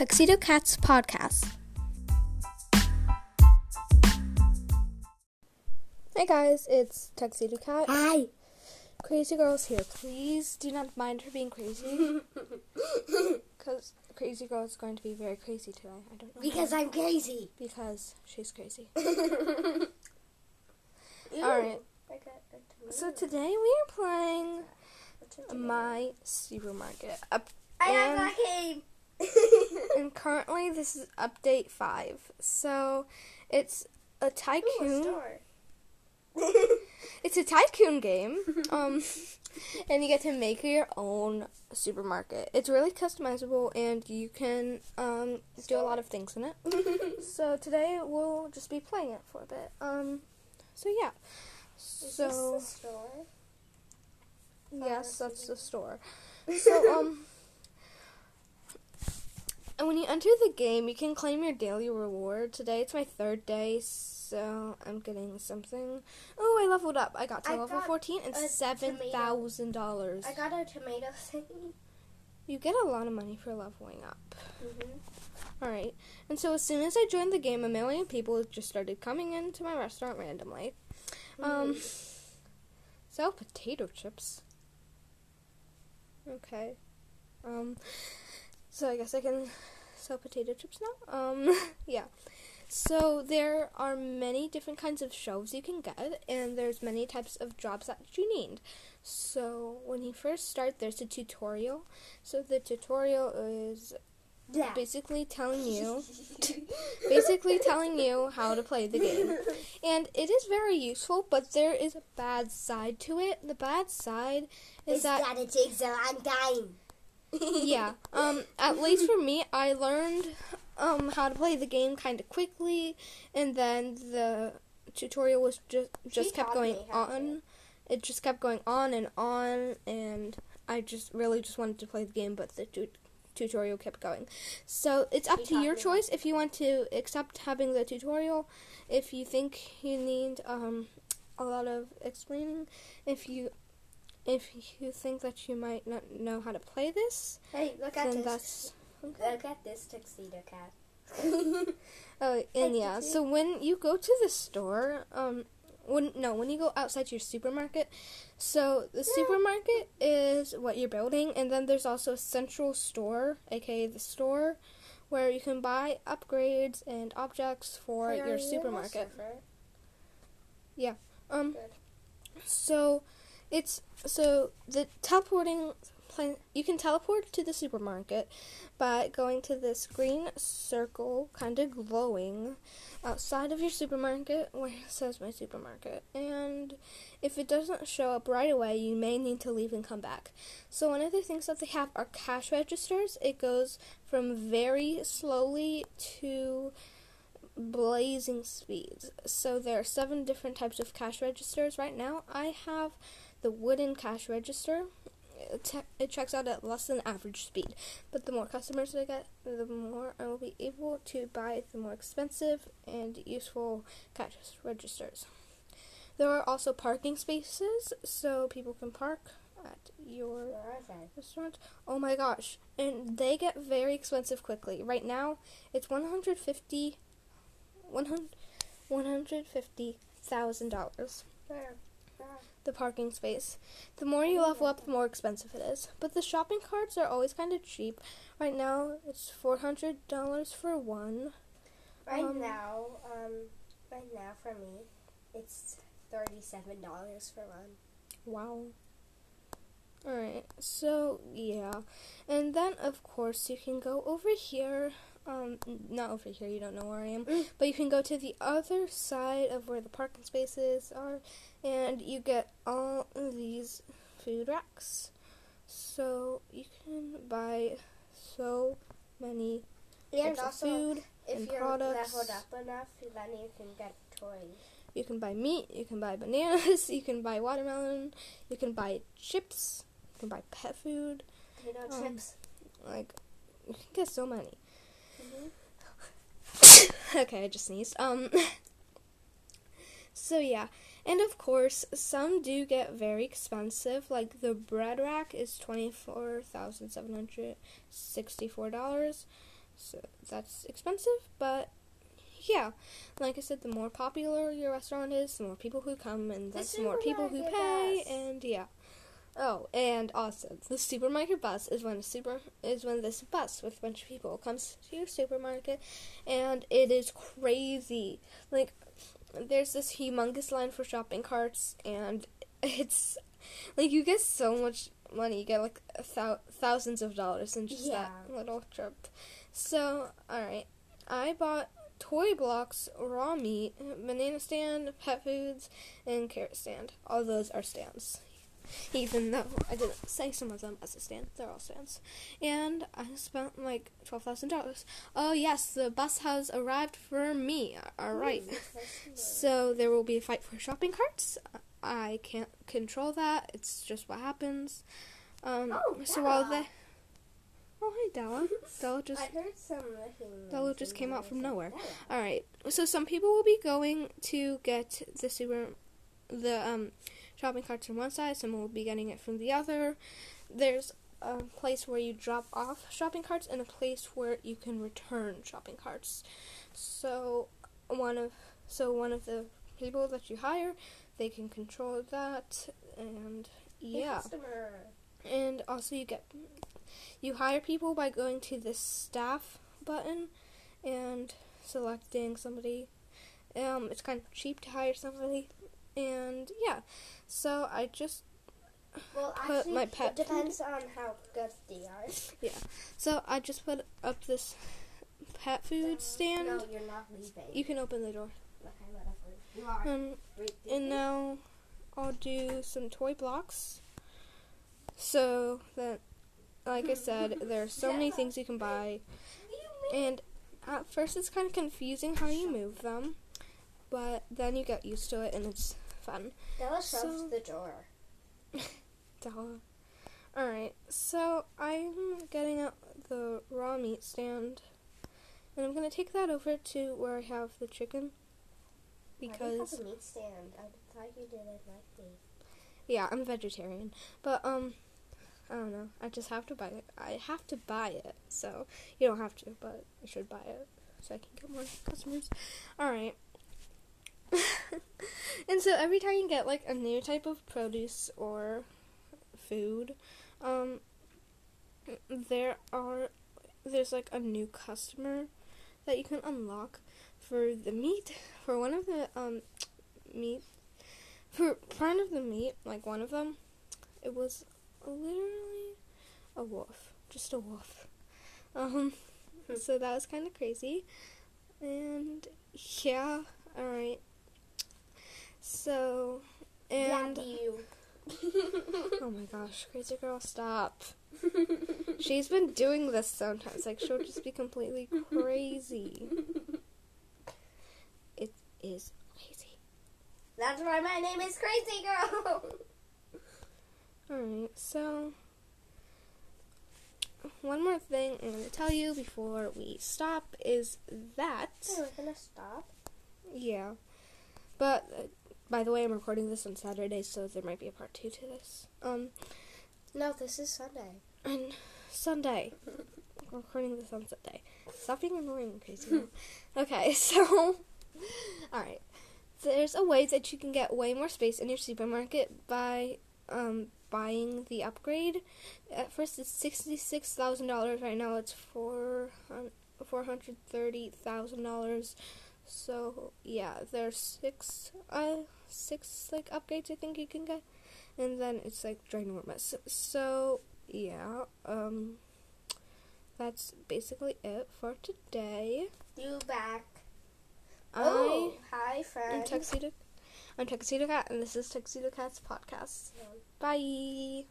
Tuxedo Cats podcast. Hey guys, it's Tuxedo Cat. Hi. Crazy Girl's here. Please do not mind her being crazy. Because Crazy Girl is going to be very crazy today. I don't know. Because why. I'm crazy. Because she's crazy. Alright. A So today we are playing a? My Supermarket. Up I got that game. Currently this is update 5. So it's a Ooh, a tycoon. It's a tycoon game. Um, and you get to make your own supermarket. It's really customizable, and you can um, do a lot of things in it. So today we'll just be playing it for a bit. Um, so yeah. Is So this the store? yes, that's the store. So um. And when you enter the game, you can claim your daily reward. Today it's my third day, so I'm getting something. Oh, I leveled up. I got to I level got 14 and $7,000. I got a tomato thing. You get a lot of money for leveling up. Mm-hmm. Alright. And so as soon as I joined the game, a million people just started coming into my restaurant randomly. Um, sell potato chips. Okay. Um, so I guess I can sell potato chips now? Um, yeah. So there are many different kinds of shelves you can get, and there's many types of jobs that you need. So when you first start, there's a tutorial. So the tutorial is Yeah. basically telling you basically telling you how to play the game. And it is very useful, but there is a bad side to it. The bad side is Is that that it takes a long time. Yeah, um at least for me, I learned um how to play the game kind of quickly and then the tutorial was just just She kept going me how to. on. It just kept going on and on and I just really just wanted to play the game, but the tu- tutorial kept going. So it's up She to your choice if you want to accept having the tutorial. If you think you need um, a lot of explaining, if you if you think that you might not know how to play this, Hey, look at this. that's Look at this tuxedo cat. Oh, and yeah. So when you go to the store, um, when no, when you go outside your supermarket, so the supermarket is what you're building, and then there's also a central store, aka the store, where you can buy upgrades and objects for your supermarket. Yeah. Um, Good. so it's so the teleporting plan. You can teleport to the supermarket by going to this green circle, kind of glowing, outside of your supermarket where it says my supermarket. And if it doesn't show up right away, you may need to leave and come back. So one of the things that they have are cash registers. It goes from very slowly to blazing speeds. So there are seven different types of cash registers right now. I have the wooden cash register. It, te- it checks out at less than average speed, but the more customers I get, the more I will be able to buy the more expensive and useful cash registers. There are also parking spaces, so people can park at your restaurant. Oh my gosh. And they get very expensive quickly. Right now, it's 150 100 $150,000 Where? The parking space. The more you level up, the more expensive it is. But the shopping carts are always kind of cheap. Right now, it's $400 for one. Right Um, now, um, right now for me, it's thirty-seven dollars for one. Wow. Alright, so yeah. And then, of course, you can go over here. Um, not over here, you don't know where I am. But you can go to the other side of where the parking spaces are, and you get all these food racks. So you can buy so many And also, food. if and you're products. enough, then you can get toys. You can buy meat, you can buy bananas, you can buy watermelon, you can buy chips, you can buy pet food. Potato Um, chips. Like, you can get so many. okay, I just sneezed. Um, so yeah, and of course, some do get very expensive. Like the bread rack is twenty four thousand seven hundred sixty four dollars. So that's expensive, but yeah, like I said, the more popular your restaurant is, the more people who come, and The that's the more people who pay, bus. and yeah. Oh, and also the supermarket bus is when a super is when this bus with a bunch of people comes to your supermarket, and it is crazy. Like, there's this humongous line for shopping carts, and it's like you get so much money. You get like thou- thousands of dollars in just that little trip. So, all right, I bought toy blocks, raw meat, banana stand, pet foods, and carrot stand. All those are stands. Even though I didn't say some of them as a stand, they're all stands. And I spent like twelve thousand dollars. Oh yes, the bus has arrived for me. All right. Ooh. So there will be a fight for shopping carts. I can't control that. It's just what happens. Um, Oh, so while they, oh hey Della, Della just I heard some. Della just came out from nowhere. All right. So some people will be going to get the super, the um, shopping carts from one side. someone will be getting it from the other. There's a place where you drop off shopping carts and a place where you can return shopping carts. So one of so one of the people that you hire, they can control that, and yeah. customer. And also, you get you hire people by going to the staff button and selecting somebody. Um, it's kind of cheap to hire somebody, and yeah. So I just Well, put actually, my pet it depends on how good they are. Yeah, so I just put up this pet food stand. No, you're not leaving. You can open the door. Okay, whatever. You are. Um, and now I'll do some toy blocks. So that, like I said, there are so many things you can buy. And at first, it's kind of confusing how you move them, but then you get used to it and it's fun. Della So- shoved the door. Duh. Alright, so I'm getting out the raw meat stand, and I'm gonna take that over to where I have the chicken. Why Because, have a meat stand? I thought you didn't like meat. yeah, I'm a vegetarian. But, um, I don't know. I just have to buy it. I have to buy it. So, you don't have to, but I should buy it so I can get more customers. Alright. and so every time you get like a new type of produce or food, um, there are there's like a new customer that you can unlock for the meat for one of the um meat for part of the meat like one of them. It was literally a wolf just a wolf. Um so that was kind of crazy. And yeah all right so and oh my gosh crazy girl stop she's been doing this sometimes like she'll just be completely crazy it is crazy That's why my name is Crazy Girl. Alright, so one more thing I'm going to tell you before we stop is that, we're gonna stop. yeah, but by the way, I'm recording this on Saturday, so there might be a part two to this. Um, No, this is Sunday. and Sunday. I'm recording this on Sunday. Stop being annoying, crazy. okay, so, alright. There's a way that you can get way more space in your supermarket by um, buying the upgrade. At first, it's sixty-six thousand dollars. Right now, it's four four hundred thirty thousand dollars. So yeah, there's six uh six like upgrades I think you can get, and then it's like ginormous. So yeah, um, that's basically it for today. You back. I Oh, hi, friend. Tuxedo. I'm Tuxedo Cat, and this is Tuxedo Cat's podcast. Um, Bye.